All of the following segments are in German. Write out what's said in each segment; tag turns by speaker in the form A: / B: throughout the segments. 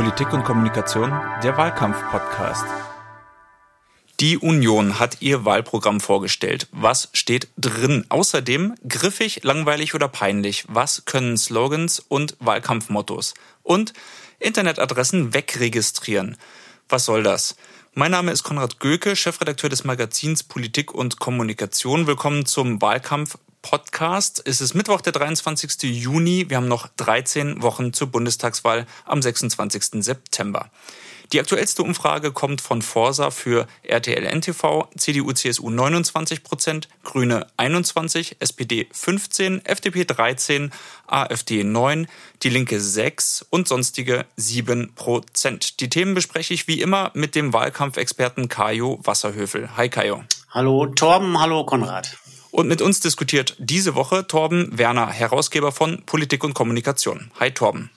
A: Politik und Kommunikation, der Wahlkampf-Podcast. Die Union hat ihr Wahlprogramm vorgestellt. Was steht drin? Außerdem griffig, langweilig oder peinlich. Was können Slogans und Wahlkampfmottos? Und Internetadressen wegregistrieren. Was soll das? Mein Name ist Konrad Göke, Chefredakteur des Magazins Politik und Kommunikation. Willkommen zum Wahlkampf Podcast. Es ist Mittwoch, der 23. Juni. Wir haben noch 13 Wochen zur Bundestagswahl am 26. September. Die aktuellste Umfrage kommt von Forsa für RTL NTV, CDU, CSU 29 Prozent, Grüne 21, SPD 15, FDP 13, AfD 9, Die Linke 6 und sonstige 7 Prozent. Die Themen bespreche ich wie immer mit dem Wahlkampfexperten Kajo Wasserhöfel. Hi Kajo.
B: Hallo Torben, hallo Konrad.
A: Und mit uns diskutiert diese Woche Torben Werner, Herausgeber von Politik und Kommunikation. Hi Torben.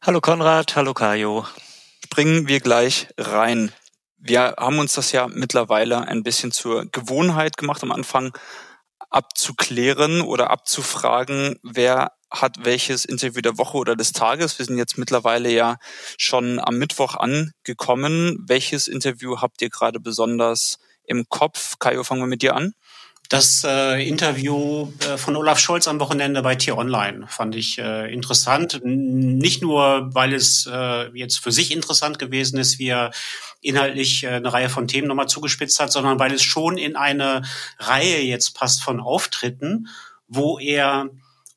C: Hallo Konrad, hallo Kajo
A: springen wir gleich rein. Wir haben uns das ja mittlerweile ein bisschen zur Gewohnheit gemacht, am Anfang abzuklären oder abzufragen, wer hat welches Interview der Woche oder des Tages. Wir sind jetzt mittlerweile ja schon am Mittwoch angekommen. Welches Interview habt ihr gerade besonders im Kopf? Kaio, fangen wir mit dir an.
B: Das äh, Interview äh, von Olaf Scholz am Wochenende bei Tier Online fand ich äh, interessant. Nicht nur, weil es äh, jetzt für sich interessant gewesen ist, wie er inhaltlich äh, eine Reihe von Themen nochmal zugespitzt hat, sondern weil es schon in eine Reihe jetzt passt von Auftritten, wo er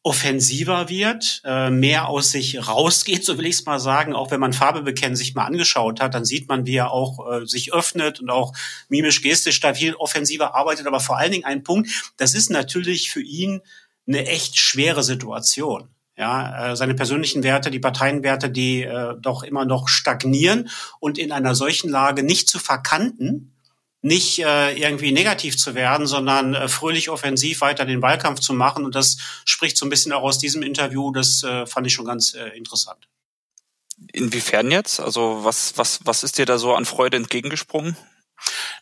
B: offensiver wird, äh, mehr aus sich rausgeht, so will ich es mal sagen. Auch wenn man Farbe bekennen sich mal angeschaut hat, dann sieht man, wie er auch äh, sich öffnet und auch mimisch gestisch da viel offensiver arbeitet. Aber vor allen Dingen ein Punkt, das ist natürlich für ihn eine echt schwere Situation. Ja, äh, seine persönlichen Werte, die Parteienwerte, die äh, doch immer noch stagnieren und in einer solchen Lage nicht zu verkanten, nicht äh, irgendwie negativ zu werden, sondern äh, fröhlich offensiv weiter den Wahlkampf zu machen. Und das spricht so ein bisschen auch aus diesem Interview. Das äh, fand ich schon ganz äh, interessant.
A: Inwiefern jetzt? Also was, was, was ist dir da so an Freude entgegengesprungen?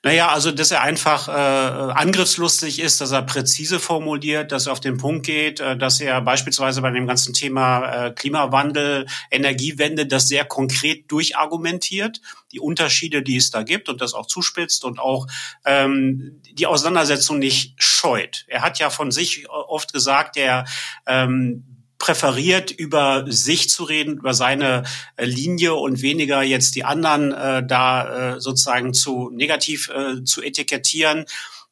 B: Naja, also dass er einfach äh, angriffslustig ist, dass er präzise formuliert, dass er auf den Punkt geht, äh, dass er beispielsweise bei dem ganzen Thema äh, Klimawandel, Energiewende das sehr konkret durchargumentiert, die Unterschiede, die es da gibt und das auch zuspitzt und auch ähm, die Auseinandersetzung nicht scheut. Er hat ja von sich oft gesagt, er ähm, präferiert, über sich zu reden, über seine äh, Linie und weniger jetzt die anderen äh, da äh, sozusagen zu negativ äh, zu etikettieren.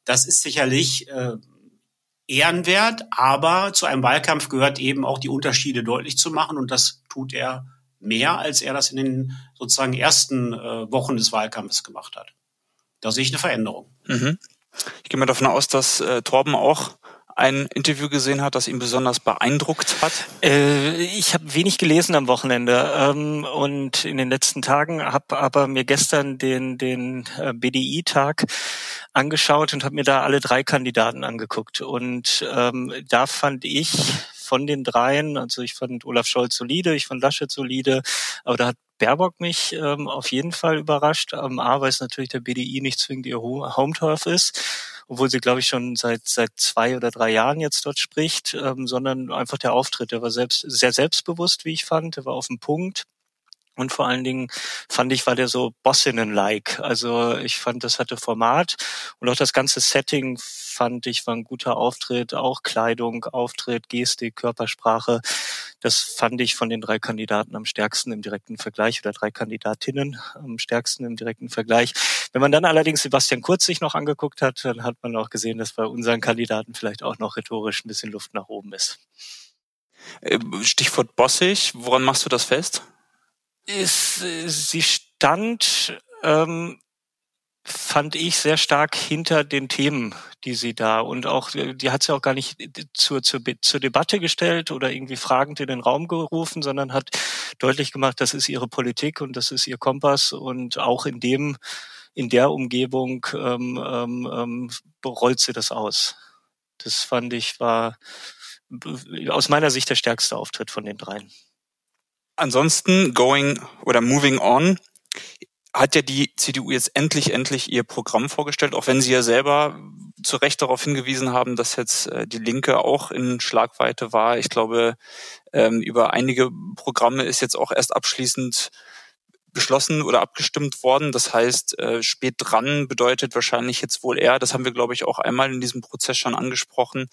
B: Das ist sicherlich äh, ehrenwert, aber zu einem Wahlkampf gehört eben auch die Unterschiede deutlich zu machen und das tut er mehr, als er das in den sozusagen ersten äh, Wochen des Wahlkampfes gemacht hat. Da sehe ich eine Veränderung.
A: Mhm. Ich gehe mal davon aus, dass äh, Torben auch ein Interview gesehen hat, das ihn besonders beeindruckt hat?
C: Äh, ich habe wenig gelesen am Wochenende ähm, und in den letzten Tagen, habe aber mir gestern den, den äh, BDI-Tag angeschaut und habe mir da alle drei Kandidaten angeguckt. Und ähm, da fand ich von den dreien, also ich fand Olaf Scholz solide, ich fand Laschet solide, aber da hat Baerbock mich ähm, auf jeden Fall überrascht. Ähm, A, weil es natürlich der BDI nicht zwingend ihr Home-Turf ist obwohl sie, glaube ich, schon seit seit zwei oder drei Jahren jetzt dort spricht, ähm, sondern einfach der Auftritt. Der war selbst sehr selbstbewusst, wie ich fand. Der war auf dem Punkt. Und vor allen Dingen fand ich, war der so Bossinnen-like. Also ich fand, das hatte Format und auch das ganze Setting fand ich war ein guter Auftritt, auch Kleidung, Auftritt, Gestik, Körpersprache. Das fand ich von den drei Kandidaten am stärksten im direkten Vergleich oder drei Kandidatinnen am stärksten im direkten Vergleich. Wenn man dann allerdings Sebastian Kurz sich noch angeguckt hat, dann hat man auch gesehen, dass bei unseren Kandidaten vielleicht auch noch rhetorisch ein bisschen Luft nach oben ist.
A: Äh, Stichwort bossig, woran machst du das fest?
C: Ist, sie stand, ähm, fand ich sehr stark hinter den Themen, die sie da und auch, die hat sie auch gar nicht zur, zur, zur Debatte gestellt oder irgendwie fragend in den Raum gerufen, sondern hat deutlich gemacht, das ist ihre Politik und das ist ihr Kompass und auch in dem, in der Umgebung ähm, ähm, ähm rollt sie das aus. Das fand ich war aus meiner Sicht der stärkste Auftritt von den dreien.
A: Ansonsten going oder moving on. hat ja die CDU jetzt endlich, endlich ihr Programm vorgestellt, auch wenn sie ja selber zu Recht darauf hingewiesen haben, dass jetzt äh, die Linke auch in Schlagweite war. Ich glaube, ähm, über einige Programme ist jetzt auch erst abschließend beschlossen oder abgestimmt worden. Das heißt, äh, spät dran bedeutet wahrscheinlich jetzt wohl eher, das haben wir, glaube ich, auch einmal in diesem Prozess schon angesprochen,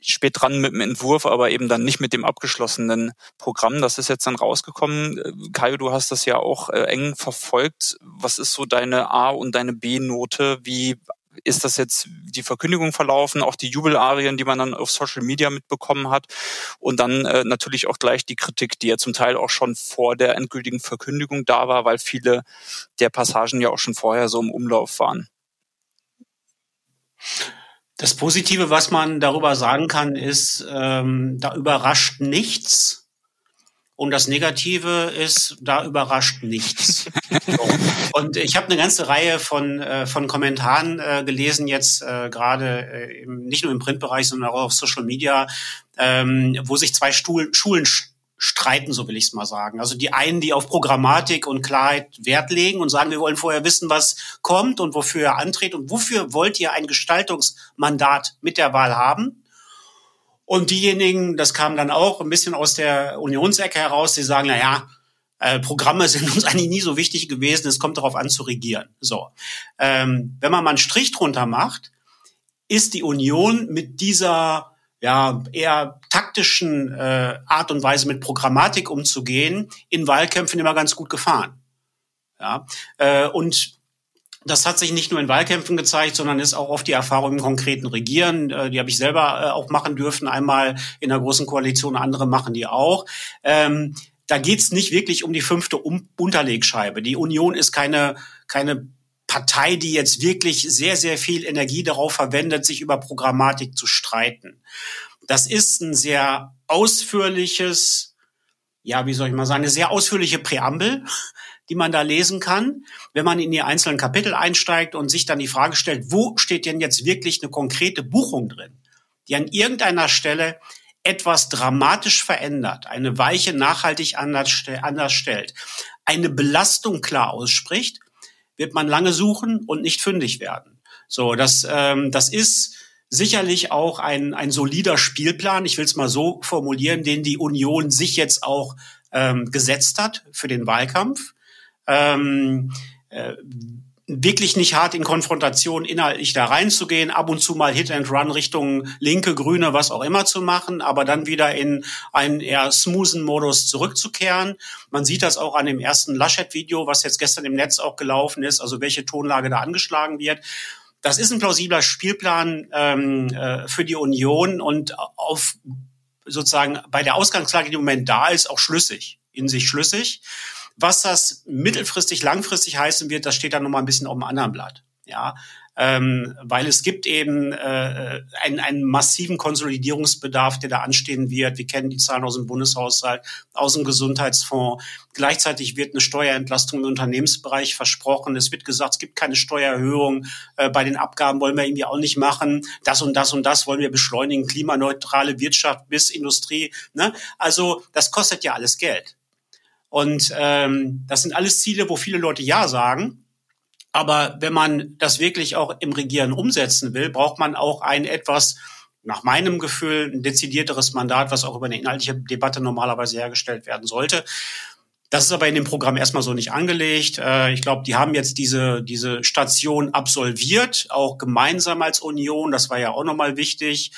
A: spät dran mit dem Entwurf, aber eben dann nicht mit dem abgeschlossenen Programm. Das ist jetzt dann rausgekommen. Äh, Kajo, du hast das ja auch äh, eng verfolgt. Was ist so deine A- und deine B-Note? Wie ist das jetzt die Verkündigung verlaufen, auch die Jubelarien, die man dann auf Social Media mitbekommen hat und dann äh, natürlich auch gleich die Kritik, die ja zum Teil auch schon vor der endgültigen Verkündigung da war, weil viele der Passagen ja auch schon vorher so im Umlauf waren.
B: Das Positive, was man darüber sagen kann, ist, ähm, da überrascht nichts. Und das Negative ist, da überrascht nichts. so. Und ich habe eine ganze Reihe von, äh, von Kommentaren äh, gelesen, jetzt äh, gerade äh, nicht nur im Printbereich, sondern auch auf Social Media, ähm, wo sich zwei Stuhl, Schulen streiten, so will ich es mal sagen. Also die einen, die auf Programmatik und Klarheit Wert legen und sagen, wir wollen vorher wissen, was kommt und wofür ihr antritt und wofür wollt ihr ein Gestaltungsmandat mit der Wahl haben. Und diejenigen, das kam dann auch ein bisschen aus der Unionsecke heraus, die sagen, na ja, äh, Programme sind uns eigentlich nie so wichtig gewesen, es kommt darauf an zu regieren. So, ähm, wenn man mal einen Strich drunter macht, ist die Union mit dieser ja, eher taktischen äh, Art und Weise mit Programmatik umzugehen, in Wahlkämpfen immer ganz gut gefahren. Ja, äh, und das hat sich nicht nur in Wahlkämpfen gezeigt, sondern ist auch oft die Erfahrung im konkreten Regieren. Äh, die habe ich selber äh, auch machen dürfen, einmal in der großen Koalition, andere machen die auch. Ähm, da geht's nicht wirklich um die fünfte um Unterlegscheibe. Die Union ist keine, keine Partei, die jetzt wirklich sehr, sehr viel Energie darauf verwendet, sich über Programmatik zu streiten. Das ist ein sehr ausführliches, ja, wie soll ich mal sagen, eine sehr ausführliche Präambel, die man da lesen kann, wenn man in die einzelnen Kapitel einsteigt und sich dann die Frage stellt, wo steht denn jetzt wirklich eine konkrete Buchung drin, die an irgendeiner Stelle etwas dramatisch verändert, eine Weiche nachhaltig anders, anders stellt, eine Belastung klar ausspricht wird man lange suchen und nicht fündig werden. So, das, ähm, das ist sicherlich auch ein, ein solider Spielplan, ich will es mal so formulieren, den die Union sich jetzt auch ähm, gesetzt hat für den Wahlkampf. Ähm, äh, wirklich nicht hart in Konfrontation inhaltlich da reinzugehen, ab und zu mal Hit and Run Richtung linke, grüne, was auch immer zu machen, aber dann wieder in einen eher smoothen Modus zurückzukehren. Man sieht das auch an dem ersten Laschet-Video, was jetzt gestern im Netz auch gelaufen ist, also welche Tonlage da angeschlagen wird. Das ist ein plausibler Spielplan ähm, äh, für die Union und auf sozusagen bei der Ausgangslage, die im Moment da ist, auch schlüssig, in sich schlüssig. Was das mittelfristig, langfristig heißen wird, das steht dann nochmal ein bisschen auf dem anderen Blatt. Ja, ähm, weil es gibt eben äh, einen, einen massiven Konsolidierungsbedarf, der da anstehen wird. Wir kennen die Zahlen aus dem Bundeshaushalt, aus dem Gesundheitsfonds. Gleichzeitig wird eine Steuerentlastung im Unternehmensbereich versprochen. Es wird gesagt, es gibt keine Steuererhöhung. Äh, bei den Abgaben wollen wir irgendwie auch nicht machen. Das und das und das wollen wir beschleunigen. Klimaneutrale Wirtschaft bis Industrie. Ne? Also das kostet ja alles Geld. Und ähm, das sind alles Ziele, wo viele Leute Ja sagen. Aber wenn man das wirklich auch im Regieren umsetzen will, braucht man auch ein etwas, nach meinem Gefühl, ein dezidierteres Mandat, was auch über eine inhaltliche Debatte normalerweise hergestellt werden sollte. Das ist aber in dem Programm erstmal so nicht angelegt. Äh, ich glaube, die haben jetzt diese, diese Station absolviert, auch gemeinsam als Union. Das war ja auch nochmal wichtig.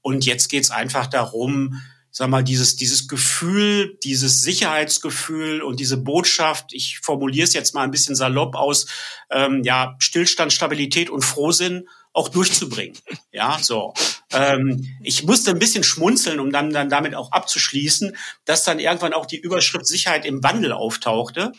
B: Und jetzt geht's einfach darum, sag mal, dieses, dieses Gefühl, dieses Sicherheitsgefühl und diese Botschaft, ich formuliere es jetzt mal ein bisschen salopp aus, ähm, ja, Stillstand, Stabilität und Frohsinn auch durchzubringen. Ja, so. Ähm, ich musste ein bisschen schmunzeln, um dann, dann damit auch abzuschließen, dass dann irgendwann auch die Überschrift Sicherheit im Wandel auftauchte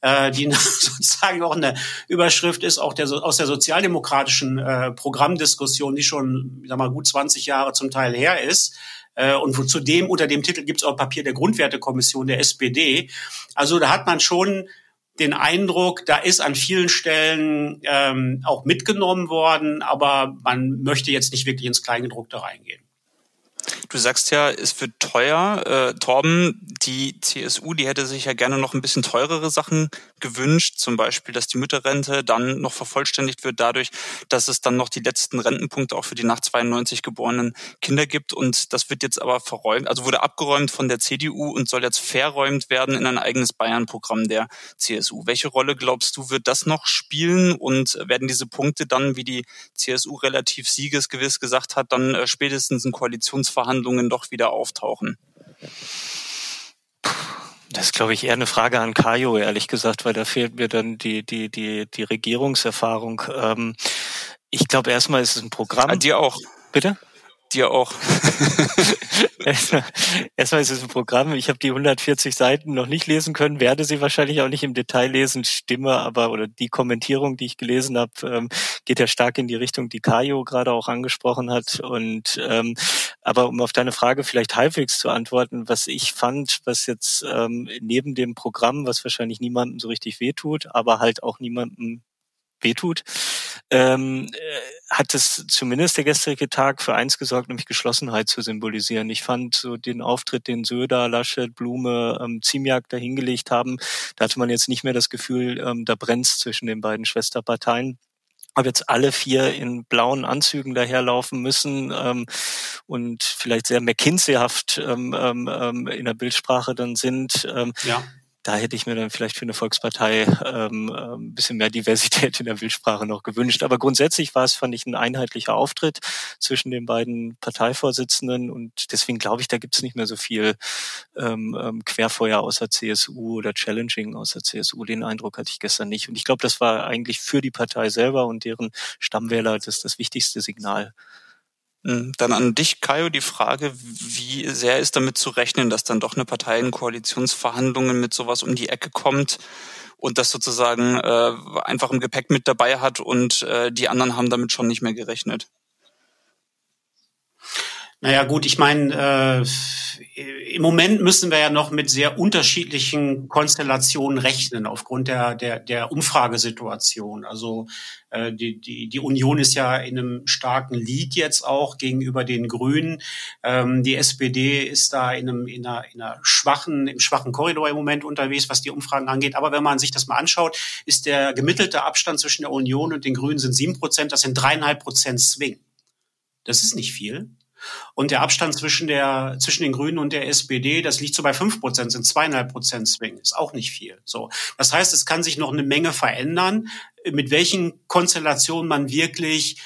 B: äh, die sozusagen auch eine Überschrift ist, auch der, aus der sozialdemokratischen äh, Programmdiskussion, die schon, sag mal, gut 20 Jahre zum Teil her ist. Äh, und zudem unter dem Titel gibt es auch Papier der Grundwertekommission der SPD. Also da hat man schon den Eindruck, da ist an vielen Stellen ähm, auch mitgenommen worden, aber man möchte jetzt nicht wirklich ins Kleingedruckte reingehen.
A: Du sagst ja, es wird teuer. Äh, Torben, die CSU, die hätte sich ja gerne noch ein bisschen teurere Sachen gewünscht. Zum Beispiel, dass die Mütterrente dann noch vervollständigt wird dadurch, dass es dann noch die letzten Rentenpunkte auch für die nach 92 geborenen Kinder gibt. Und das wird jetzt aber verräumt, also wurde abgeräumt von der CDU und soll jetzt verräumt werden in ein eigenes Bayern-Programm der CSU. Welche Rolle glaubst du, wird das noch spielen? Und werden diese Punkte dann, wie die CSU relativ siegesgewiss gesagt hat, dann äh, spätestens in Koalitionsverhandlungen doch wieder auftauchen?
C: Das ist, glaube ich, eher eine Frage an Kajo, ehrlich gesagt, weil da fehlt mir dann die, die, die, die Regierungserfahrung. Ähm, ich glaube, erstmal ist es ein Programm.
A: An dir auch.
C: Bitte?
A: Dir auch.
C: Erstmal ist es ein Programm. Ich habe die 140 Seiten noch nicht lesen können, werde sie wahrscheinlich auch nicht im Detail lesen. Stimme aber oder die Kommentierung, die ich gelesen habe, ähm, geht ja stark in die Richtung, die Kajo gerade auch angesprochen hat. Und ähm, aber um auf deine Frage vielleicht halbwegs zu antworten, was ich fand, was jetzt ähm, neben dem Programm, was wahrscheinlich niemandem so richtig wehtut, aber halt auch niemandem wehtut, ähm, äh, hat es zumindest der gestrige Tag für eins gesorgt, nämlich Geschlossenheit zu symbolisieren. Ich fand so den Auftritt, den Söder, Laschet, Blume, ähm, Ziemiak dahingelegt haben, da hatte man jetzt nicht mehr das Gefühl, ähm, da brennt's zwischen den beiden Schwesterparteien ob jetzt alle vier in blauen Anzügen daherlaufen müssen ähm, und vielleicht sehr McKinseyhaft ähm, ähm, ähm in der Bildsprache dann sind. Ähm, ja da hätte ich mir dann vielleicht für eine Volkspartei ähm, ein ähm, bisschen mehr Diversität in der Bildsprache noch gewünscht. Aber grundsätzlich war es, fand ich, ein einheitlicher Auftritt zwischen den beiden Parteivorsitzenden und deswegen glaube ich, da gibt es nicht mehr so viel ähm, ähm Querfeuer außer CSU oder Challenging außer CSU. Den Eindruck hatte ich gestern nicht. Und ich glaube, das war eigentlich für die Partei selber und deren Stammwähler das, das wichtigste Signal.
A: Hm, dann an dich, Kajo, die Frage, wie sehr ist damit zu rechnen, dass dann doch eine Partei in Koalitionsverhandlungen mit sowas um die Ecke kommt und das sozusagen äh, einfach im Gepäck mit dabei hat und äh, die anderen haben damit schon nicht mehr gerechnet?
B: Naja gut, ich meine, äh, im Moment müssen wir ja noch mit sehr unterschiedlichen Konstellationen rechnen aufgrund der, der, der Umfragesituation. Also äh, die, die, die Union ist ja in einem starken Lied jetzt auch gegenüber den Grünen. Ähm, die SPD ist da in einem in einer, in einer schwachen, im schwachen Korridor im Moment unterwegs, was die Umfragen angeht. Aber wenn man sich das mal anschaut, ist der gemittelte Abstand zwischen der Union und den Grünen sind sieben Prozent, das sind dreieinhalb Prozent Swing. Das ist nicht viel. Und der Abstand zwischen, der, zwischen den Grünen und der SPD, das liegt so bei fünf Prozent, sind zweieinhalb Prozent Swing, ist auch nicht viel. So. Das heißt, es kann sich noch eine Menge verändern, mit welchen Konstellationen man wirklich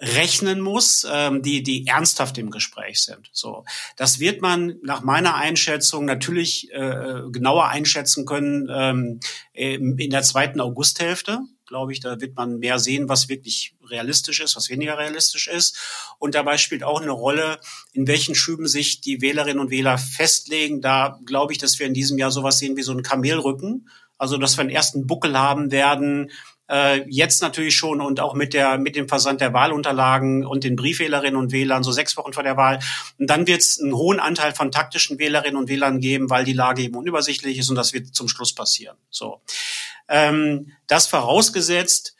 B: rechnen muss, ähm, die, die ernsthaft im Gespräch sind. So, das wird man nach meiner Einschätzung natürlich äh, genauer einschätzen können ähm, in der zweiten Augusthälfte glaube ich. Da wird man mehr sehen, was wirklich realistisch ist, was weniger realistisch ist. Und dabei spielt auch eine Rolle, in welchen Schüben sich die Wählerinnen und Wähler festlegen. Da glaube ich, dass wir in diesem Jahr sowas sehen wie so einen Kamelrücken. Also, dass wir einen ersten Buckel haben werden, äh, jetzt natürlich schon und auch mit der mit dem Versand der Wahlunterlagen und den Briefwählerinnen und Wählern so sechs Wochen vor der Wahl. Und dann wird es einen hohen Anteil von taktischen Wählerinnen und Wählern geben, weil die Lage eben unübersichtlich ist und das wird zum Schluss passieren. So, ähm, das vorausgesetzt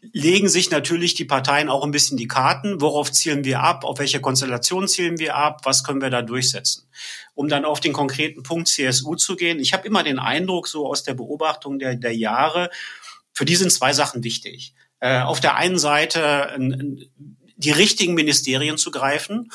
B: legen sich natürlich die Parteien auch ein bisschen die Karten. Worauf zielen wir ab? Auf welche Konstellation zielen wir ab? Was können wir da durchsetzen? Um dann auf den konkreten Punkt CSU zu gehen. Ich habe immer den Eindruck, so aus der Beobachtung der, der Jahre, für die sind zwei Sachen wichtig. Äh, auf der einen Seite die richtigen Ministerien zu greifen,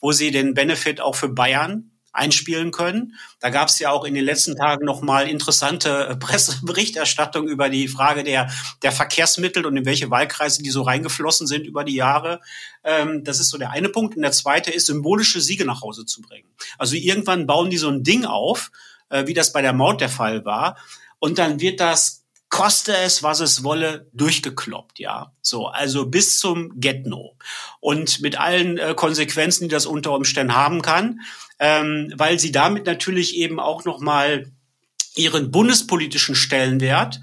B: wo sie den Benefit auch für Bayern einspielen können. Da gab es ja auch in den letzten Tagen noch mal interessante äh, Presseberichterstattung über die Frage der, der Verkehrsmittel und in welche Wahlkreise die so reingeflossen sind über die Jahre. Ähm, das ist so der eine Punkt. Und der zweite ist, symbolische Siege nach Hause zu bringen. Also irgendwann bauen die so ein Ding auf, äh, wie das bei der Maut der Fall war. Und dann wird das koste es, was es wolle, durchgekloppt, ja. So, also bis zum Get-No. Und mit allen äh, Konsequenzen, die das unter Umständen haben kann, ähm, weil sie damit natürlich eben auch nochmal ihren bundespolitischen Stellenwert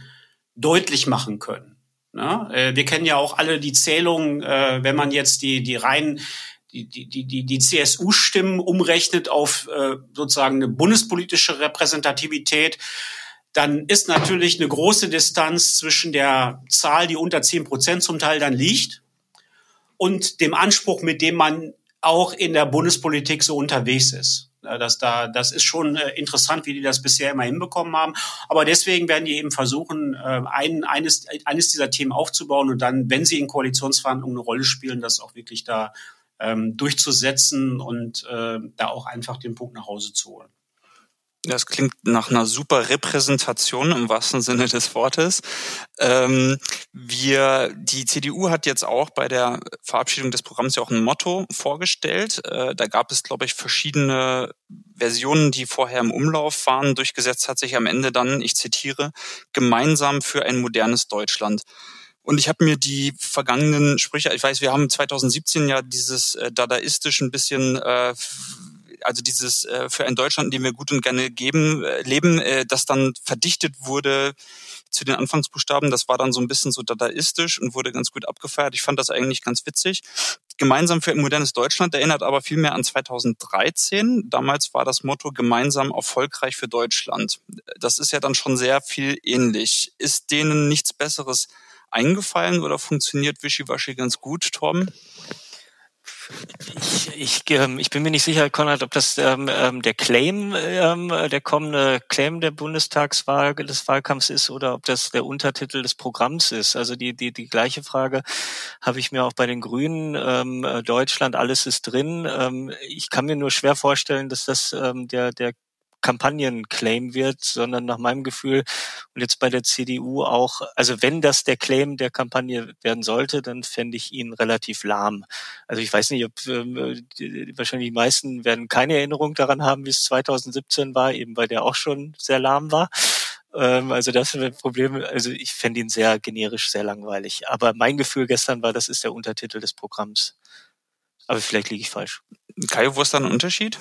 B: deutlich machen können. Ja? Äh, wir kennen ja auch alle die Zählungen, äh, wenn man jetzt die, die rein die, die, die, die CSU-Stimmen umrechnet auf äh, sozusagen eine bundespolitische Repräsentativität, dann ist natürlich eine große Distanz zwischen der Zahl, die unter zehn Prozent zum Teil dann liegt, und dem Anspruch, mit dem man auch in der Bundespolitik so unterwegs ist. Das, da, das ist schon äh, interessant, wie die das bisher immer hinbekommen haben. Aber deswegen werden die eben versuchen, äh, ein, eines, eines dieser Themen aufzubauen und dann, wenn sie in Koalitionsverhandlungen eine Rolle spielen, das auch wirklich da ähm, durchzusetzen und äh, da auch einfach den Punkt nach Hause zu holen.
A: Das klingt nach einer super Repräsentation im wahrsten Sinne des Wortes. Ähm, wir, die CDU hat jetzt auch bei der Verabschiedung des Programms ja auch ein Motto vorgestellt. Äh, da gab es, glaube ich, verschiedene Versionen, die vorher im Umlauf waren. Durchgesetzt hat sich am Ende dann, ich zitiere, gemeinsam für ein modernes Deutschland. Und ich habe mir die vergangenen Sprüche, ich weiß, wir haben 2017 ja dieses äh, dadaistisch ein bisschen äh, also dieses äh, für ein Deutschland, in dem wir gut und gerne geben, äh, leben, äh, das dann verdichtet wurde zu den Anfangsbuchstaben, das war dann so ein bisschen so dadaistisch und wurde ganz gut abgefeiert. Ich fand das eigentlich ganz witzig. Gemeinsam für ein modernes Deutschland erinnert aber viel mehr an 2013. Damals war das Motto gemeinsam erfolgreich für Deutschland. Das ist ja dann schon sehr viel ähnlich. Ist denen nichts Besseres eingefallen oder funktioniert Wischiwaschi ganz gut, Torben?
C: Ich, ich, ähm, ich bin mir nicht sicher, Konrad, ob das ähm, ähm, der Claim, ähm, der kommende Claim der Bundestagswahl des Wahlkampfs ist oder ob das der Untertitel des Programms ist. Also die die die gleiche Frage habe ich mir auch bei den Grünen. Ähm, Deutschland, alles ist drin. Ähm, ich kann mir nur schwer vorstellen, dass das ähm, der der Kampagnenclaim wird, sondern nach meinem Gefühl und jetzt bei der CDU auch, also wenn das der Claim der Kampagne werden sollte, dann fände ich ihn relativ lahm. Also ich weiß nicht, ob äh, wahrscheinlich die meisten werden keine Erinnerung daran haben, wie es 2017 war, eben weil der auch schon sehr lahm war. Ähm, also das ist ein Problem. Also ich fände ihn sehr generisch, sehr langweilig. Aber mein Gefühl gestern war, das ist der Untertitel des Programms. Aber vielleicht liege ich falsch.
A: Kai, wo ist da ein Unterschied?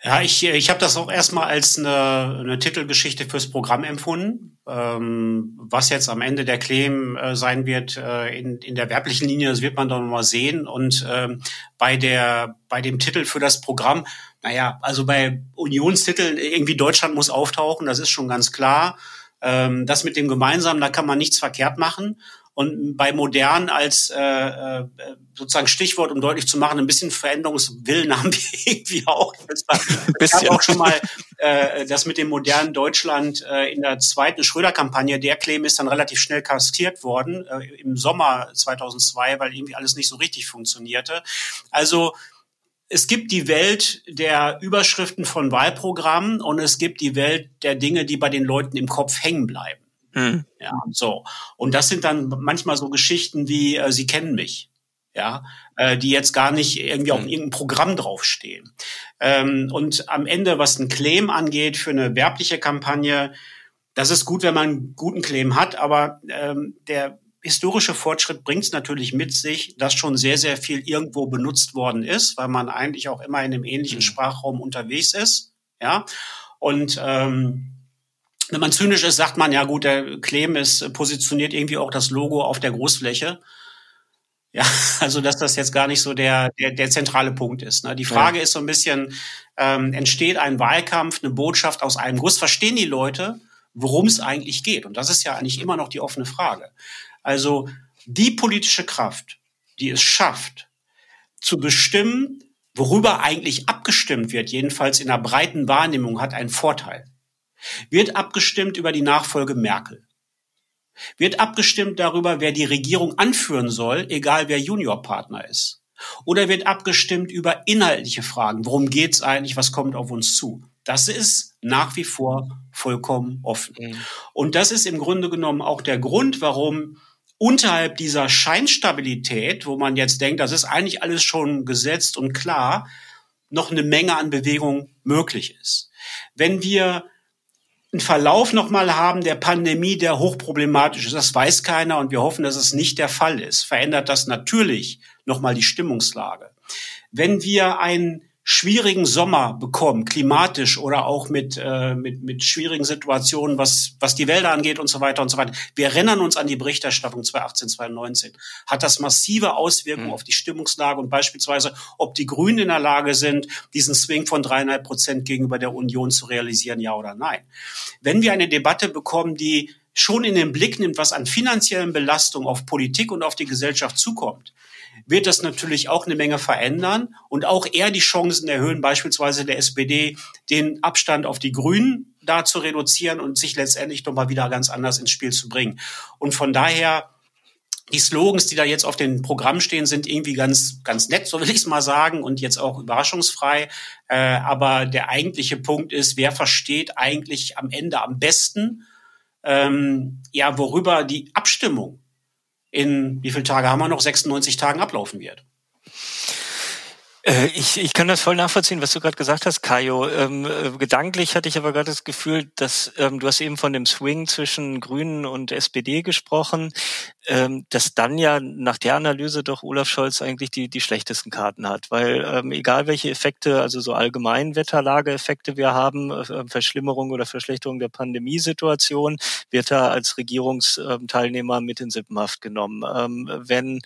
B: Ja, ich, ich habe das auch erstmal als eine, eine Titelgeschichte fürs Programm empfunden. Ähm, was jetzt am Ende der Claim äh, sein wird äh, in, in der werblichen Linie, das wird man dann mal sehen. Und ähm, bei der bei dem Titel für das Programm, naja, also bei Unionstiteln irgendwie Deutschland muss auftauchen, das ist schon ganz klar. Ähm, das mit dem Gemeinsamen, da kann man nichts verkehrt machen. Und bei modern als äh, äh, sozusagen Stichwort, um deutlich zu machen, ein bisschen Veränderungswillen haben wir irgendwie auch. War, gab auch schon mal äh, das mit dem modernen Deutschland äh, in der zweiten Schröder-Kampagne. Der Claim ist dann relativ schnell kaskiert worden äh, im Sommer 2002, weil irgendwie alles nicht so richtig funktionierte. Also es gibt die Welt der Überschriften von Wahlprogrammen und es gibt die Welt der Dinge, die bei den Leuten im Kopf hängen bleiben. Mhm. Ja, so. Und das sind dann manchmal so Geschichten wie, äh, Sie kennen mich. Ja, äh, die jetzt gar nicht irgendwie auf mhm. irgendeinem Programm draufstehen. Ähm, und am Ende, was ein Claim angeht für eine werbliche Kampagne, das ist gut, wenn man einen guten Claim hat, aber ähm, der historische Fortschritt bringt es natürlich mit sich, dass schon sehr, sehr viel irgendwo benutzt worden ist, weil man eigentlich auch immer in einem ähnlichen mhm. Sprachraum unterwegs ist. Ja, und ähm, wenn man zynisch ist, sagt man, ja gut, der Claim ist positioniert irgendwie auch das Logo auf der Großfläche. Ja, also dass das jetzt gar nicht so der, der, der zentrale Punkt ist. Ne? Die Frage ja. ist so ein bisschen, ähm, entsteht ein Wahlkampf, eine Botschaft aus einem Guss? Verstehen die Leute, worum es eigentlich geht? Und das ist ja eigentlich immer noch die offene Frage. Also die politische Kraft, die es schafft, zu bestimmen, worüber eigentlich abgestimmt wird, jedenfalls in einer breiten Wahrnehmung, hat einen Vorteil. Wird abgestimmt über die Nachfolge Merkel. Wird abgestimmt darüber, wer die Regierung anführen soll, egal wer Juniorpartner ist. Oder wird abgestimmt über inhaltliche Fragen. Worum geht's eigentlich? Was kommt auf uns zu? Das ist nach wie vor vollkommen offen. Mhm. Und das ist im Grunde genommen auch der Grund, warum unterhalb dieser Scheinstabilität, wo man jetzt denkt, das ist eigentlich alles schon gesetzt und klar, noch eine Menge an Bewegung möglich ist. Wenn wir einen Verlauf nochmal haben der Pandemie, der hochproblematisch ist. Das weiß keiner und wir hoffen, dass es nicht der Fall ist. Verändert das natürlich nochmal die Stimmungslage. Wenn wir ein schwierigen Sommer bekommen, klimatisch oder auch mit, äh, mit, mit schwierigen Situationen, was, was die Wälder angeht und so weiter und so weiter. Wir erinnern uns an die Berichterstattung 2018, 2019. Hat das massive Auswirkungen mhm. auf die Stimmungslage und beispielsweise, ob die Grünen in der Lage sind, diesen Swing von dreieinhalb Prozent gegenüber der Union zu realisieren, ja oder nein. Wenn wir eine Debatte bekommen, die schon in den Blick nimmt, was an finanziellen Belastungen auf Politik und auf die Gesellschaft zukommt, wird das natürlich auch eine Menge verändern und auch eher die Chancen erhöhen, beispielsweise der SPD, den Abstand auf die Grünen da zu reduzieren und sich letztendlich doch mal wieder ganz anders ins Spiel zu bringen. Und von daher die Slogans, die da jetzt auf dem Programm stehen, sind irgendwie ganz, ganz nett, so will ich es mal sagen, und jetzt auch überraschungsfrei. Äh, aber der eigentliche Punkt ist, wer versteht eigentlich am Ende am besten, ähm, ja, worüber die Abstimmung in wie viele Tage haben wir noch? 96 Tagen ablaufen wird.
C: Äh, ich, ich kann das voll nachvollziehen, was du gerade gesagt hast, Kajo. Ähm, äh, gedanklich hatte ich aber gerade das Gefühl, dass ähm, du hast eben von dem Swing zwischen Grünen und SPD gesprochen, ähm, dass dann ja nach der Analyse doch Olaf Scholz eigentlich die, die schlechtesten Karten hat. Weil ähm, egal welche Effekte, also so allgemein Wetterlageeffekte wir haben, äh, Verschlimmerung oder Verschlechterung der Pandemiesituation, wird er als Regierungsteilnehmer mit in Sippenhaft genommen. Ähm, wenn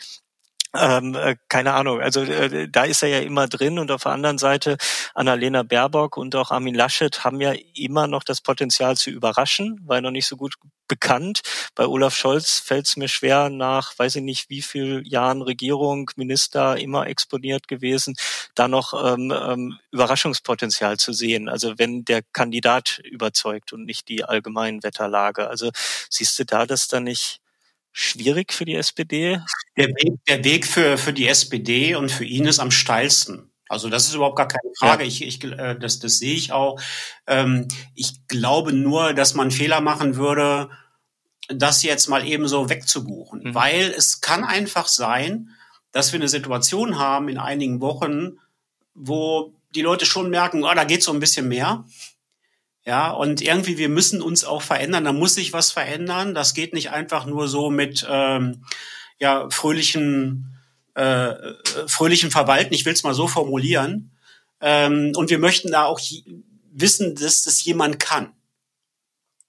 C: ähm, äh, keine Ahnung, also äh, da ist er ja immer drin und auf der anderen Seite Annalena Baerbock und auch Armin Laschet haben ja immer noch das Potenzial zu überraschen, weil noch nicht so gut bekannt. Bei Olaf Scholz fällt es mir schwer nach, weiß ich nicht, wie viel Jahren Regierung, Minister immer exponiert gewesen, da noch ähm, ähm, Überraschungspotenzial zu sehen. Also wenn der Kandidat überzeugt und nicht die allgemeinen Wetterlage. Also siehst du da das dann nicht schwierig für die SPD?
B: Der Weg, der Weg für, für die SPD und für ihn ist am steilsten. Also das ist überhaupt gar keine Frage. Ja. Ich, ich, äh, das, das sehe ich auch. Ähm, ich glaube nur, dass man Fehler machen würde, das jetzt mal eben so wegzubuchen. Mhm. Weil es kann einfach sein, dass wir eine Situation haben in einigen Wochen, wo die Leute schon merken, oh, da geht so ein bisschen mehr. Ja, und irgendwie, wir müssen uns auch verändern, da muss sich was verändern. Das geht nicht einfach nur so mit ähm, ja, fröhlichen, äh, fröhlichen Verwalten, ich will es mal so formulieren. Ähm, und wir möchten da auch wissen, dass das jemand kann.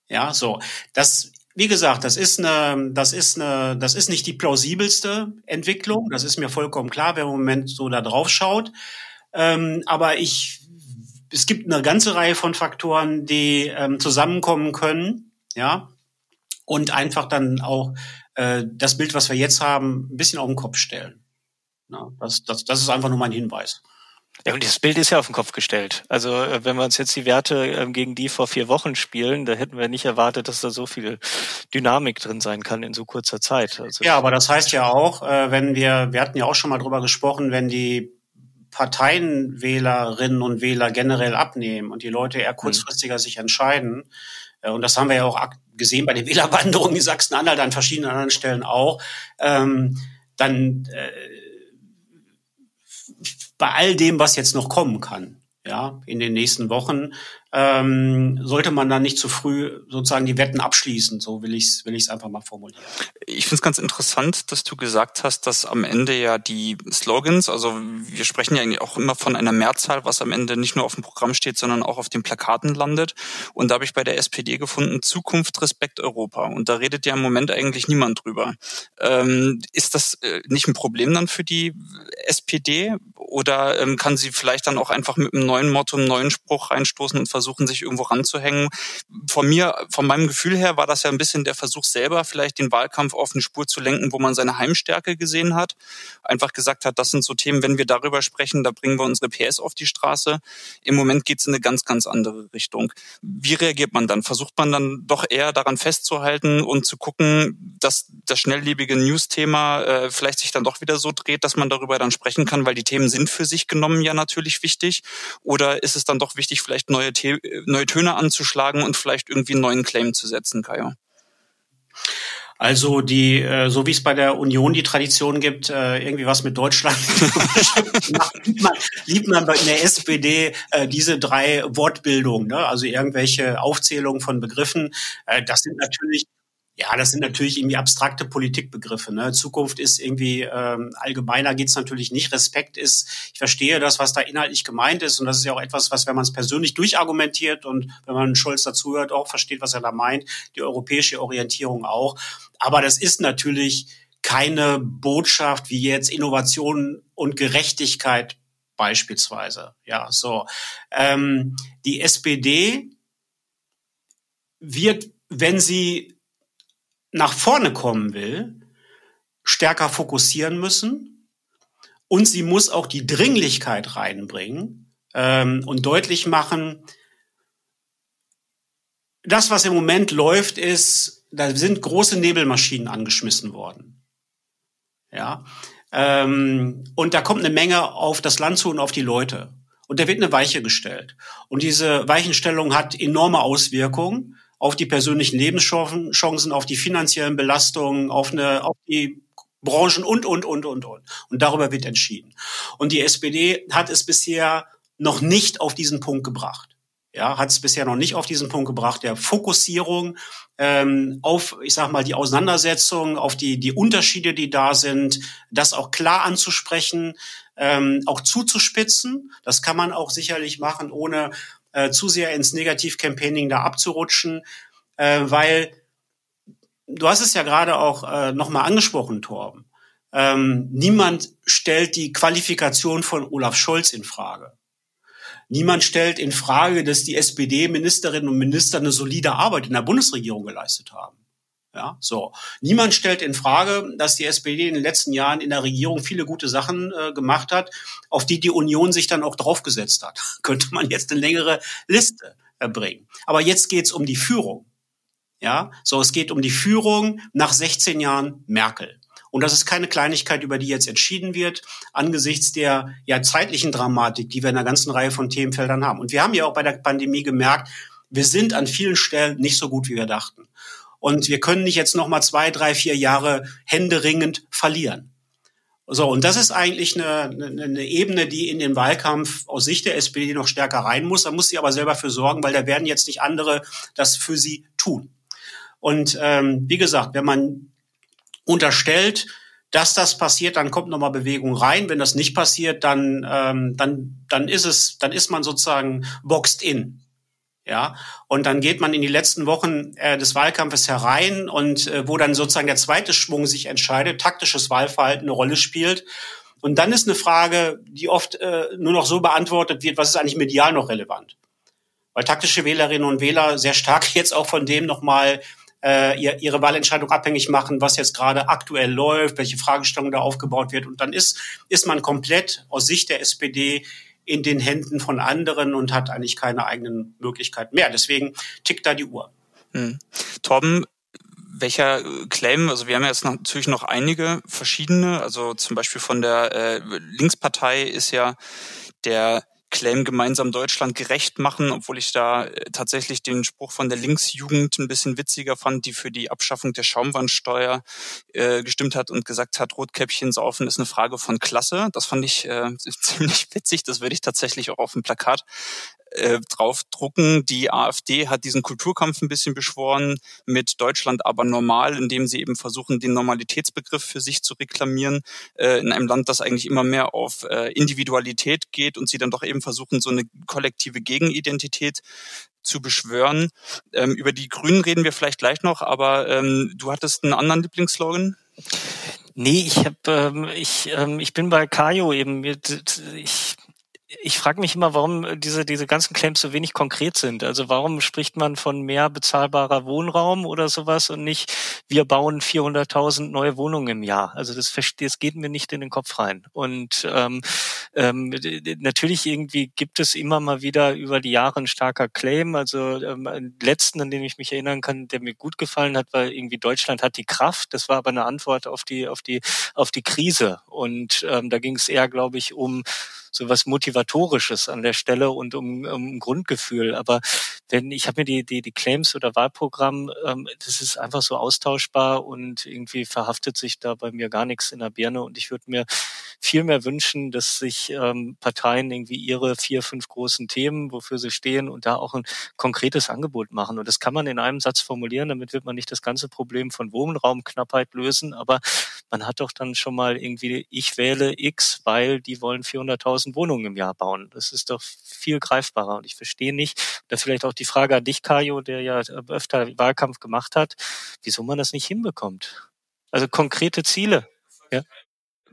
B: Ja, so. Das, wie gesagt, das ist eine, das ist eine, das ist nicht die plausibelste Entwicklung. Das ist mir vollkommen klar, wer im Moment so da drauf schaut. Ähm, aber ich es gibt eine ganze Reihe von Faktoren, die ähm, zusammenkommen können, ja, und einfach dann auch äh, das Bild, was wir jetzt haben, ein bisschen auf den Kopf stellen. Ja, das, das, das ist einfach nur mein Hinweis.
C: Ja, und das Bild ist ja auf den Kopf gestellt. Also äh, wenn wir uns jetzt die Werte ähm, gegen die vor vier Wochen spielen, da hätten wir nicht erwartet, dass da so viel Dynamik drin sein kann in so kurzer Zeit.
B: Also ja, aber das heißt ja auch, äh, wenn wir, wir hatten ja auch schon mal drüber gesprochen, wenn die Parteienwählerinnen und Wähler generell abnehmen und die Leute eher mhm. kurzfristiger sich entscheiden. Äh, und das haben wir ja auch gesehen bei den Wählerwanderungen in Sachsen-Anhalt an verschiedenen anderen Stellen auch. Ähm, dann äh, bei all dem, was jetzt noch kommen kann, ja, in den nächsten Wochen, ähm, sollte man dann nicht zu früh sozusagen die Wetten abschließen. So will ich es will ich's einfach mal formulieren.
A: Ich finde es ganz interessant, dass du gesagt hast, dass am Ende ja die Slogans, also wir sprechen ja eigentlich auch immer von einer Mehrzahl, was am Ende nicht nur auf dem Programm steht, sondern auch auf den Plakaten landet. Und da habe ich bei der SPD gefunden, Zukunft, Respekt, Europa. Und da redet ja im Moment eigentlich niemand drüber. Ähm, ist das äh, nicht ein Problem dann für die SPD? Oder ähm, kann sie vielleicht dann auch einfach mit einem neuen Motto, einem neuen Spruch reinstoßen und versuchen, versuchen, sich irgendwo ranzuhängen. Von mir, von meinem Gefühl her war das ja ein bisschen der Versuch selber, vielleicht den Wahlkampf auf eine Spur zu lenken, wo man seine Heimstärke gesehen hat. Einfach gesagt hat, das sind so Themen, wenn wir darüber sprechen, da bringen wir unsere PS auf die Straße. Im Moment geht es in eine ganz, ganz andere Richtung. Wie reagiert man dann? Versucht man dann doch eher daran festzuhalten und zu gucken, dass das schnelllebige News-Thema äh, vielleicht sich dann doch wieder so dreht, dass man darüber dann sprechen kann, weil die Themen sind für sich genommen ja natürlich wichtig? Oder ist es dann doch wichtig, vielleicht neue Themen neue Töne anzuschlagen und vielleicht irgendwie einen neuen Claim zu setzen, Kajo?
B: Also die, äh, so wie es bei der Union die Tradition gibt, äh, irgendwie was mit Deutschland, liebt, man, in der SPD äh, diese drei Wortbildungen, ne? also irgendwelche Aufzählungen von Begriffen. Das sind natürlich ja, das sind natürlich irgendwie abstrakte Politikbegriffe. Ne? Zukunft ist irgendwie ähm, allgemeiner geht's natürlich nicht. Respekt ist, ich verstehe das, was da inhaltlich gemeint ist. Und das ist ja auch etwas, was, wenn man es persönlich durchargumentiert und wenn man Scholz dazuhört, auch versteht, was er da meint, die europäische Orientierung auch. Aber das ist natürlich keine Botschaft wie jetzt Innovation und Gerechtigkeit beispielsweise. Ja, so. Ähm, die SPD wird, wenn sie nach vorne kommen will, stärker fokussieren müssen Und sie muss auch die Dringlichkeit reinbringen ähm, und deutlich machen, das, was im Moment läuft, ist, da sind große Nebelmaschinen angeschmissen worden. Ja. Ähm, und da kommt eine Menge auf das Land zu und auf die Leute. Und da wird eine Weiche gestellt. Und diese Weichenstellung hat enorme Auswirkungen auf die persönlichen Lebenschancen, auf die finanziellen Belastungen, auf, eine, auf die Branchen und, und, und, und, und. Und darüber wird entschieden. Und die SPD hat es bisher noch nicht auf diesen Punkt gebracht ja, hat es bisher noch nicht auf diesen Punkt gebracht, der Fokussierung ähm, auf, ich sag mal, die Auseinandersetzung, auf die, die Unterschiede, die da sind, das auch klar anzusprechen, ähm, auch zuzuspitzen. Das kann man auch sicherlich machen, ohne äh, zu sehr ins Negativ-Campaigning da abzurutschen, äh, weil du hast es ja gerade auch äh, nochmal angesprochen, Torben. Ähm, niemand stellt die Qualifikation von Olaf Scholz in Frage. Niemand stellt in Frage, dass die SPD-Ministerinnen und Minister eine solide Arbeit in der Bundesregierung geleistet haben. Ja, so. Niemand stellt in Frage, dass die SPD in den letzten Jahren in der Regierung viele gute Sachen äh, gemacht hat, auf die die Union sich dann auch draufgesetzt hat. Könnte man jetzt eine längere Liste erbringen. Aber jetzt geht's um die Führung. Ja, so es geht um die Führung nach 16 Jahren Merkel. Und das ist keine Kleinigkeit, über die jetzt entschieden wird, angesichts der ja zeitlichen Dramatik, die wir in einer ganzen Reihe von Themenfeldern haben. Und wir haben ja auch bei der Pandemie gemerkt, wir sind an vielen Stellen nicht so gut, wie wir dachten. Und wir können nicht jetzt noch mal zwei, drei, vier Jahre händeringend verlieren. So, und das ist eigentlich eine, eine, eine Ebene, die in den Wahlkampf aus Sicht der SPD noch stärker rein muss. Da muss sie aber selber für sorgen, weil da werden jetzt nicht andere das für sie tun. Und ähm, wie gesagt, wenn man unterstellt, dass das passiert, dann kommt nochmal Bewegung rein. Wenn das nicht passiert, dann, ähm, dann, dann ist es, dann ist man sozusagen boxed in. Ja, und dann geht man in die letzten Wochen äh, des Wahlkampfes herein und äh, wo dann sozusagen der zweite Schwung sich entscheidet, taktisches Wahlverhalten eine Rolle spielt. Und dann ist eine Frage, die oft äh, nur noch so beantwortet wird, was ist eigentlich medial noch relevant? Weil taktische Wählerinnen und Wähler sehr stark jetzt auch von dem nochmal äh, ihre Wahlentscheidung abhängig machen, was jetzt gerade aktuell läuft, welche Fragestellung da aufgebaut wird. Und dann ist, ist man komplett aus Sicht der SPD in den Händen von anderen und hat eigentlich keine eigenen Möglichkeiten mehr. Deswegen tickt da die Uhr.
A: Hm. Torben, welcher Claim, also wir haben jetzt natürlich noch einige verschiedene, also zum Beispiel von der äh, Linkspartei ist ja der Claim gemeinsam Deutschland gerecht machen, obwohl ich da äh, tatsächlich den Spruch von der Linksjugend ein bisschen witziger fand, die für die Abschaffung der Schaumwandsteuer äh, gestimmt hat und gesagt hat, Rotkäppchen saufen ist eine Frage von Klasse. Das fand ich äh, ziemlich witzig. Das würde ich tatsächlich auch auf dem Plakat äh, draufdrucken. Die AfD hat diesen Kulturkampf ein bisschen beschworen mit Deutschland aber normal, indem sie eben versuchen, den Normalitätsbegriff für sich zu reklamieren äh, in einem Land, das eigentlich immer mehr auf äh, Individualität geht und sie dann doch eben versuchen, so eine kollektive Gegenidentität zu beschwören. Ähm, über die Grünen reden wir vielleicht gleich noch, aber ähm, du hattest einen anderen Lieblingsslogan?
C: Nee, ich hab, ähm, ich, ähm, ich bin bei Kajo eben. Ich ich frage mich immer, warum diese, diese ganzen Claims so wenig konkret sind. Also warum spricht man von mehr bezahlbarer Wohnraum oder sowas und nicht, wir bauen 400.000 neue Wohnungen im Jahr. Also das, das geht mir nicht in den Kopf rein. Und ähm, ähm, natürlich irgendwie gibt es immer mal wieder über die Jahre ein starker Claim. Also ähm, letzten, an den ich mich erinnern kann, der mir gut gefallen hat, war irgendwie Deutschland hat die Kraft. Das war aber eine Antwort auf die, auf die, auf die Krise. Und ähm, da ging es eher, glaube ich, um so was Motivatorisches an der Stelle und um, um Grundgefühl. Aber wenn ich habe mir die, die, die Claims oder Wahlprogramm, ähm, das ist einfach so austauschbar und irgendwie verhaftet sich da bei mir gar nichts in der Birne. Und ich würde mir viel mehr wünschen, dass sich ähm, Parteien irgendwie ihre vier, fünf großen Themen, wofür sie stehen und da auch ein konkretes Angebot machen. Und das kann man in einem Satz formulieren, damit wird man nicht das ganze Problem von Wohnraumknappheit lösen, aber man hat doch dann schon mal irgendwie, ich wähle X, weil die wollen 400.000 Wohnungen im Jahr bauen. Das ist doch viel greifbarer und ich verstehe nicht, da vielleicht auch die Frage an dich, Kajo, der ja öfter Wahlkampf gemacht hat, wieso man das nicht hinbekommt. Also konkrete Ziele. Ja.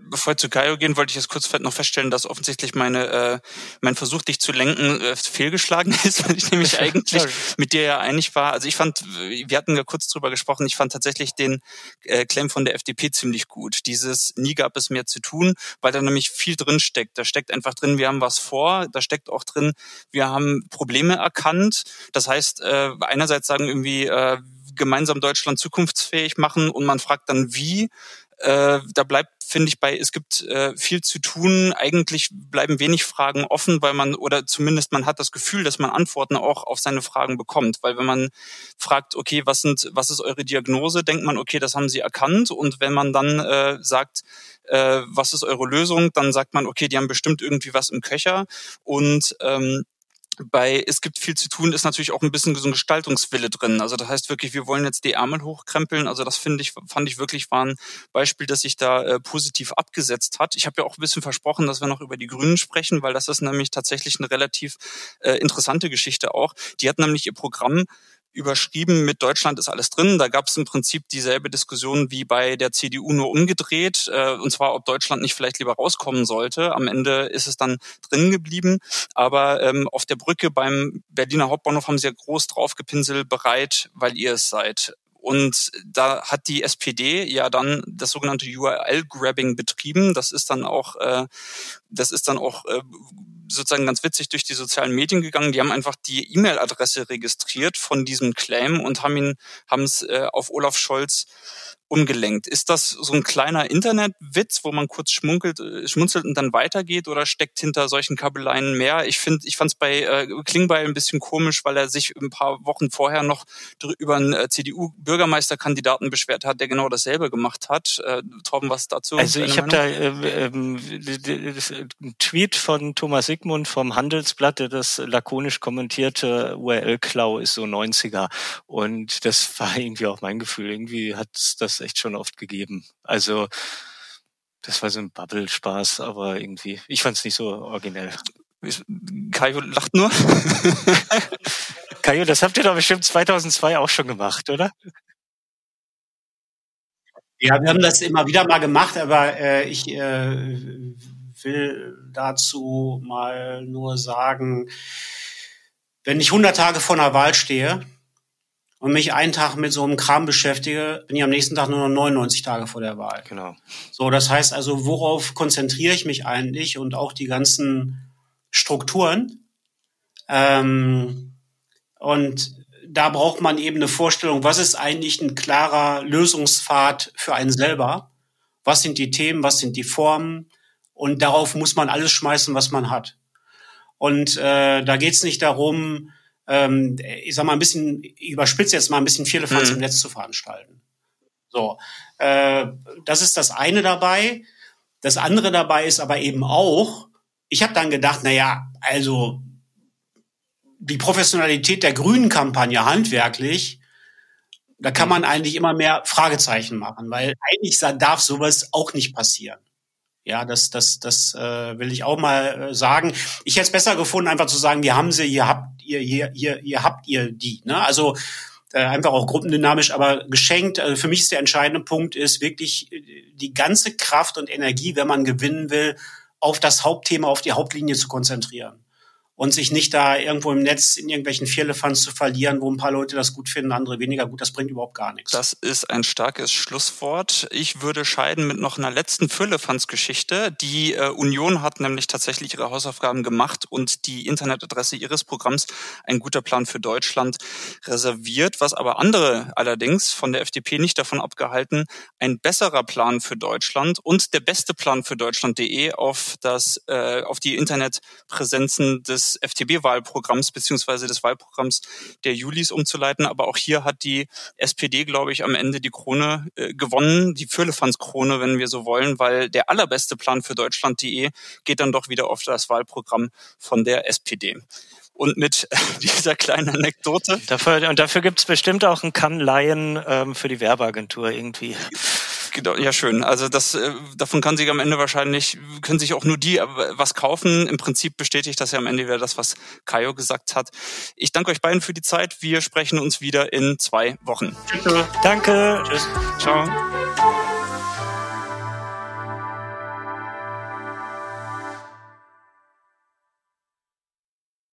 A: Bevor wir zu Kaio gehen, wollte ich jetzt kurz noch feststellen, dass offensichtlich meine, äh, mein Versuch, dich zu lenken, äh, fehlgeschlagen ist, weil ich nämlich eigentlich mit dir ja einig war. Also ich fand, wir hatten ja kurz drüber gesprochen, ich fand tatsächlich den äh, Claim von der FDP ziemlich gut. Dieses nie gab es mehr zu tun, weil da nämlich viel drin steckt. Da steckt einfach drin, wir haben was vor, da steckt auch drin, wir haben Probleme erkannt. Das heißt, äh, einerseits sagen irgendwie, äh, gemeinsam Deutschland zukunftsfähig machen und man fragt dann wie. Äh, da bleibt, finde ich, bei, es gibt äh, viel zu tun. Eigentlich bleiben wenig Fragen offen, weil man, oder zumindest man hat das Gefühl, dass man Antworten auch auf seine Fragen bekommt. Weil wenn man fragt, okay, was sind, was ist eure Diagnose, denkt man, okay, das haben sie erkannt. Und wenn man dann äh, sagt, äh, was ist eure Lösung, dann sagt man, okay, die haben bestimmt irgendwie was im Köcher. Und ähm, bei Es gibt viel zu tun ist natürlich auch ein bisschen so ein Gestaltungswille drin. Also das heißt wirklich, wir wollen jetzt die Ärmel hochkrempeln. Also das finde ich, fand ich wirklich war ein Beispiel, das sich da äh, positiv abgesetzt hat. Ich habe ja auch ein bisschen versprochen, dass wir noch über die Grünen sprechen, weil das ist nämlich tatsächlich eine relativ äh, interessante Geschichte auch. Die hat nämlich ihr Programm überschrieben mit Deutschland ist alles drin. Da gab es im Prinzip dieselbe Diskussion wie bei der CDU nur umgedreht, äh, und zwar ob Deutschland nicht vielleicht lieber rauskommen sollte. Am Ende ist es dann drin geblieben, aber ähm, auf der Brücke beim Berliner Hauptbahnhof haben sie ja groß draufgepinselt, bereit, weil ihr es seid. Und da hat die SPD ja dann das sogenannte URL-Grabbing betrieben. Das ist dann auch, äh, das ist dann auch äh, sozusagen ganz witzig durch die sozialen Medien gegangen. Die haben einfach die E-Mail-Adresse registriert von diesem Claim und haben ihn, haben es äh, auf Olaf Scholz umgelenkt. Ist das so ein kleiner Internetwitz, wo man kurz schmunkelt, äh, schmunzelt und dann weitergeht oder steckt hinter solchen Kabeleien mehr? Ich finde, ich fand es bei äh, Klingbeil ein bisschen komisch, weil er sich ein paar Wochen vorher noch über einen äh, CDU-Bürgermeisterkandidaten beschwert hat, der genau dasselbe gemacht hat. Äh, Torben, was dazu?
C: Also ich habe da äh, ähm, einen Tweet von Thomas Sigmund vom Handelsblatt, der das lakonisch kommentierte, URL-Klau ist so 90er. Und das war irgendwie auch mein Gefühl. Irgendwie hat das echt schon oft gegeben. Also das war so ein Bubble-Spaß, aber irgendwie, ich fand es nicht so originell.
A: Kajo lacht nur.
C: Kajo, das habt ihr doch bestimmt 2002 auch schon gemacht, oder?
B: Ja, wir haben das immer wieder mal gemacht, aber äh, ich äh, will dazu mal nur sagen, wenn ich 100 Tage vor einer Wahl stehe, und mich einen Tag mit so einem Kram beschäftige, bin ich am nächsten Tag nur noch 99 Tage vor der Wahl.
C: Genau.
B: So, das heißt also, worauf konzentriere ich mich eigentlich und auch die ganzen Strukturen? Ähm, und da braucht man eben eine Vorstellung, was ist eigentlich ein klarer Lösungspfad für einen selber? Was sind die Themen, was sind die Formen? Und darauf muss man alles schmeißen, was man hat. Und äh, da geht es nicht darum, ähm, ich sag mal ein bisschen, überspitzt jetzt mal ein bisschen viele Fans mhm. im Netz zu veranstalten. So, äh, das ist das eine dabei. Das andere dabei ist aber eben auch, ich habe dann gedacht, na ja, also die Professionalität der Grünen-Kampagne handwerklich, da kann man eigentlich immer mehr Fragezeichen machen, weil eigentlich darf sowas auch nicht passieren. Ja, das, das, das äh, will ich auch mal äh, sagen. Ich hätte es besser gefunden, einfach zu sagen, wir haben sie, ihr habt ihr, ihr, ihr, ihr habt ihr die. Ne? Also äh, einfach auch gruppendynamisch, aber geschenkt. Also für mich ist der entscheidende Punkt, ist wirklich äh, die ganze Kraft und Energie, wenn man gewinnen will, auf das Hauptthema, auf die Hauptlinie zu konzentrieren und sich nicht da irgendwo im Netz in irgendwelchen Vierlefanz zu verlieren, wo ein paar Leute das gut finden, andere weniger gut, das bringt überhaupt gar nichts.
A: Das ist ein starkes Schlusswort. Ich würde scheiden mit noch einer letzten Vierlefanz-Geschichte. Die äh, Union hat nämlich tatsächlich ihre Hausaufgaben gemacht und die Internetadresse ihres Programms ein guter Plan für Deutschland reserviert, was aber andere allerdings von der FDP nicht davon abgehalten, ein besserer Plan für Deutschland und der beste Plan für Deutschland.de auf das äh, auf die Internetpräsenzen des FDP-Wahlprogramms beziehungsweise des Wahlprogramms der Julis umzuleiten. Aber auch hier hat die SPD, glaube ich, am Ende die Krone äh, gewonnen, die Fürlefanz-Krone, wenn wir so wollen, weil der allerbeste Plan für Deutschland.de geht dann doch wieder auf das Wahlprogramm von der SPD. Und mit dieser kleinen Anekdote.
C: Dafür, und dafür gibt's bestimmt auch einen Kannleien ähm, für die Werbeagentur irgendwie.
A: Genau, ja schön. Also das äh, davon kann sich am Ende wahrscheinlich können sich auch nur die äh, was kaufen. Im Prinzip bestätigt das ja am Ende wieder das, was Kaio gesagt hat. Ich danke euch beiden für die Zeit. Wir sprechen uns wieder in zwei Wochen.
C: Danke. Tschüss. Ciao.